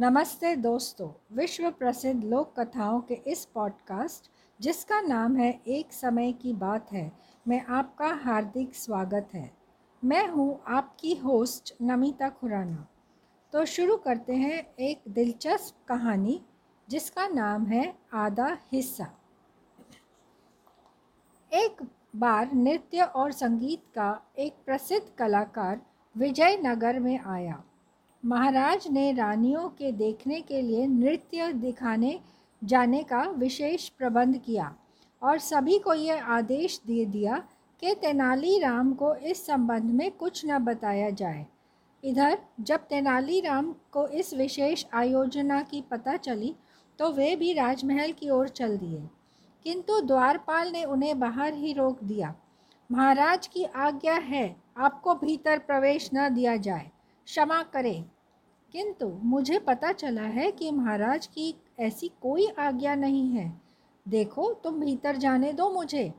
नमस्ते दोस्तों विश्व प्रसिद्ध लोक कथाओं के इस पॉडकास्ट जिसका नाम है एक समय की बात है, में आपका हार्दिक स्वागत है। मैं हूँ आपकी होस्ट नमिता खुराना। तो शुरू करते हैं एक दिलचस्प कहानी, जिसका नाम है आधा हिस्सा। एक बार नृत्य और संगीत का एक प्रसिद्ध कलाकार विजयनगर में आया। महाराज ने रानियों के देखने के लिए नृत्य दिखाने जाने का विशेष प्रबंध किया और सभी को यह आदेश दे दिया कि तेनालीराम को इस संबंध में कुछ न बताया जाए। इधर, जब तेनालीराम को इस विशेष आयोजना की पता चली तो वे भी राजमहल की ओर चल दिए। किंतु द्वारपाल ने उन्हें बाहर ही रोक दिया। महाराज की आज्ञा है, आपको भीतर प्रवेश न दिया जाए। क्षमा करें। किंतु मुझे पता चला है कि महाराज की ऐसी कोई आज्ञा नहीं है। देखो, तुम भीतर जाने दो मुझे।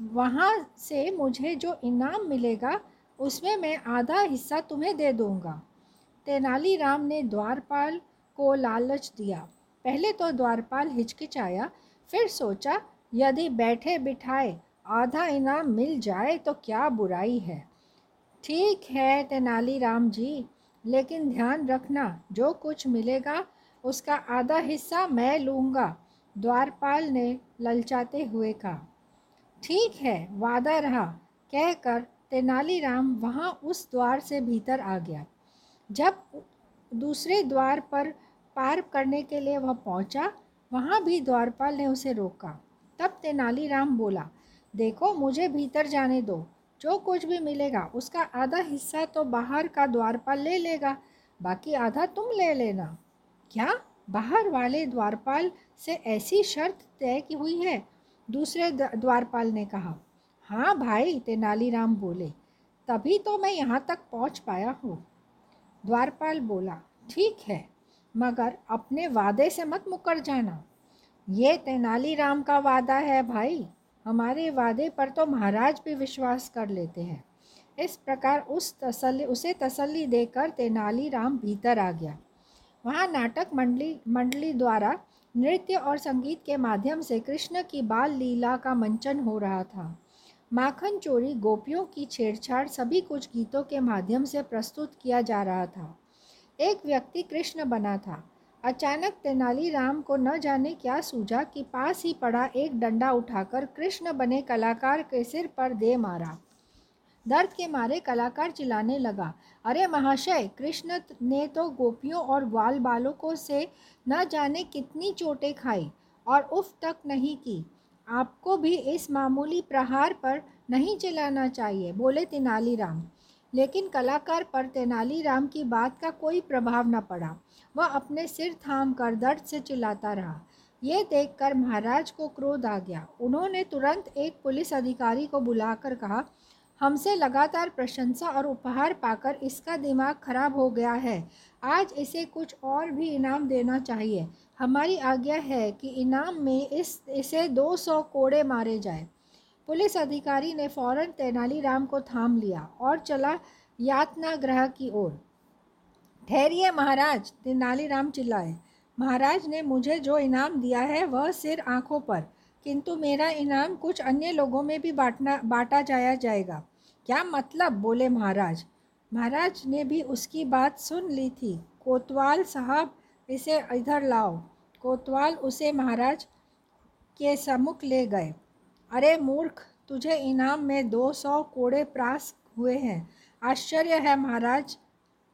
वहाँ से मुझे जो इनाम मिलेगा, उसमें मैं आधा हिस्सा तुम्हें दे दूँगा। तेनालीराम ने द्वारपाल को लालच दिया। पहले तो द्वारपाल हिचकिचाया, फिर सोचा, यदि बैठे बिठाए आधा इनाम मिल जाए तो क्या बुराई है। ठीक है तेनालीराम जी लेकिन ध्यान रखना, जो कुछ मिलेगा, उसका आधा हिस्सा मैं लूँगा, द्वारपाल ने ललचाते हुए कहा। ठीक है, वादा रहा, कहकर तेनालीराम वहाँ उस द्वार से भीतर आ गया। जब दूसरे द्वार पर पार करने के लिए वह पहुँचा, वहाँ भी द्वारपाल ने उसे रोका। तब तेनालीराम बोला, देखो, मुझे भीतर जाने दो। जो कुछ भी मिलेगा, उसका आधा हिस्सा तो बाहर का द्वारपाल ले लेगा, बाकी आधा तुम ले लेना। क्या? बाहर वाले द्वारपाल से ऐसी शर्त तय की हुई है? दूसरे द्वारपाल ने कहा हाँ भाई, तेनालीराम बोले, तभी तो मैं यहाँ तक पहुँच पाया हूँ। द्वारपाल बोला, ठीक है, मगर अपने वादे से मत मुकर जाना। ये तेनालीराम का वादा है भाई। हमारे वादे पर तो महाराज भी विश्वास कर लेते हैं। इस प्रकार उस तसल्ली, उसे तसल्ली देकर तेनालीराम भीतर आ गया। वहाँ नाटक मंडली मंडली द्वारा नृत्य और संगीत के माध्यम से कृष्ण की बाल लीला का मंचन हो रहा था। माखन चोरी, गोपियों की छेड़छाड़ सभी कुछ गीतों के माध्यम से प्रस्तुत किया जा रहा था। एक व्यक्ति कृष्ण बना था। अचानक तेनालीराम को न जाने क्या सूझा कि पास ही पड़ा एक डंडा उठाकर कृष्ण बने कलाकार के सिर पर दे मारा। दर्द के मारे कलाकार चिल्लाने लगा, अरे महाशय, कृष्ण ने तो गोपियों और ग्वाल बालकों से न जाने कितनी चोटें खाई और उफ तक नहीं की। आपको भी इस मामूली प्रहार पर नहीं चिल्लाना चाहिए, बोले तेनालीराम लेकिन कलाकार पर तेनालीराम की बात का कोई प्रभाव न पड़ा। वह अपने सिर थाम कर दर्द से चिल्लाता रहा। ये देखकर महाराज को क्रोध आ गया। उन्होंने तुरंत एक पुलिस अधिकारी को बुलाकर कहा, हमसे लगातार प्रशंसा और उपहार पाकर इसका दिमाग खराब हो गया है। आज इसे कुछ और भी इनाम देना चाहिए। हमारी आज्ञा है कि इनाम में इस, इसे 200 कोड़े मारे जाए। पुलिस अधिकारी ने फ़ौरन तेनालीराम को थाम लिया और चला यातना ग्रह की ओर। ठहरिए महाराज तेनालीराम चिल्लाए। महाराज ने मुझे जो इनाम दिया है वह सिर आँखों पर, किंतु मेरा इनाम कुछ अन्य लोगों में भी बांटना, बांटा जाया जाएगा। क्या मतलब? बोले महाराज। महाराज ने भी उसकी बात सुन ली थी। कोतवाल साहब, इसे इधर लाओ। कोतवाल उसे महाराज के सम्मुख ले गए। अरे मूर्ख, तुझे इनाम में दो सौ कोड़े प्रास हुए हैं। आश्चर्य है महाराज,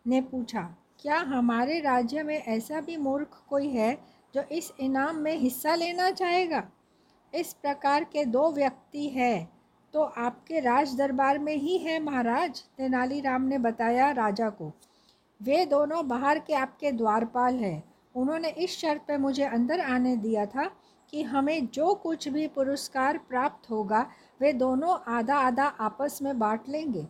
ने पूछा। क्या हमारे राज्य में ऐसा भी मूर्ख कोई है जो इस इनाम में हिस्सा लेना चाहेगा? इस प्रकार के दो व्यक्ति हैं तो आपके राज दरबार में ही है महाराज, तेनालीराम ने बताया राजा को। वे दोनों बाहर के आपके द्वारपाल हैं। उन्होंने इस शर्त पर मुझे अंदर आने दिया था कि हमें जो कुछ भी पुरस्कार प्राप्त होगा वे दोनों आधा आधा आपस में बांट लेंगे।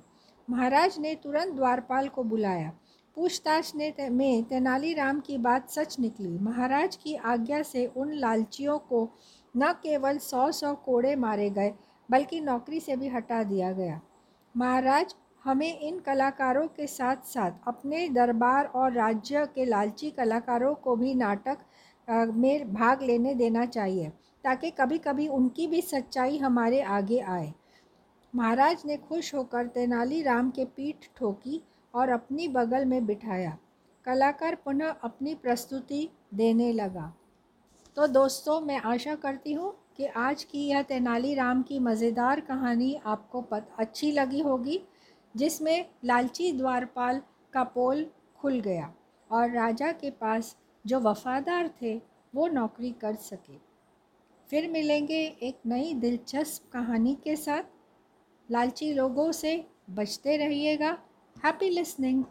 महाराज ने तुरंत द्वारपाल को बुलाया। पूछताछ ने ते, में तेनालीराम की बात सच निकली। महाराज की आज्ञा से उन लालचियों को न केवल सौ सौ कोड़े मारे गए बल्कि नौकरी से भी हटा दिया गया। महाराज हमें इन कलाकारों के साथ साथ अपने दरबार और राज्य के लालची कलाकारों को भी नाटक में भाग लेने देना चाहिए, ताकि कभी कभी उनकी भी सच्चाई हमारे आगे आए। महाराज ने खुश होकर तेनालीराम के पीठ ठोकी और अपनी बगल में बिठाया। कलाकार पुनः अपनी प्रस्तुति देने लगा। तो दोस्तों, मैं आशा करती हूँ कि आज की यह तेनालीराम की मज़ेदार कहानी आपको पत, अच्छी लगी होगी, जिसमें लालची द्वारपाल का पोल खुल गया और राजा के पास जो वफ़ादार थे, वो नौकरी कर सके। फिर मिलेंगे एक नई दिलचस्प कहानी के साथ। लालची लोगों से बचते रहिएगा। Happy listening